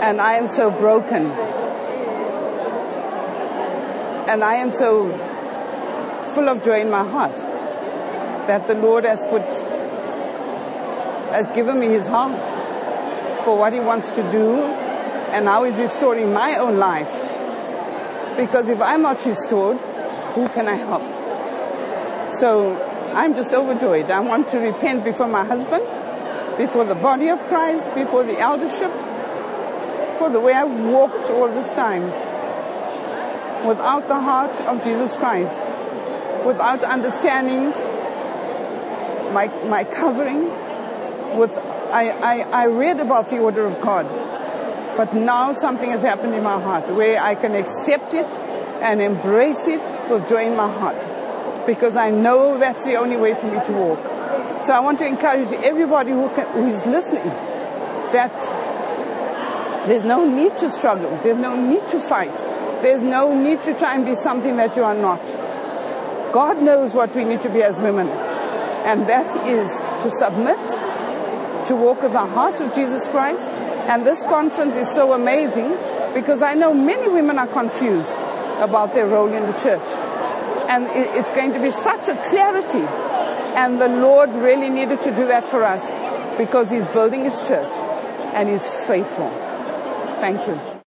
And I am so broken. And I am so full of joy in my heart that the Lord has put, has given me his heart for what he wants to do and how he's restoring my own life. Because if I'm not restored, who can I help? So I'm just overjoyed. I want to repent before my husband, before the body of Christ, before the eldership, for the way I've walked all this time without the heart of Jesus Christ, without understanding my, my covering, with, I, I, I read about the order of God, but now something has happened in my heart where I can accept it and embrace it with joy in my heart because I know that's the only way for me to walk. So I want to encourage everybody who, can, who is listening that there's no need to struggle. There's no need to fight. There's no need to try and be something that you are not. God knows what we need to be as women. And that is to submit, to walk with the heart of Jesus Christ. And this conference is so amazing because I know many women are confused about their role in the church. And it's going to be such a clarity. And the Lord really needed to do that for us because He's building His church and He's faithful. Thank you.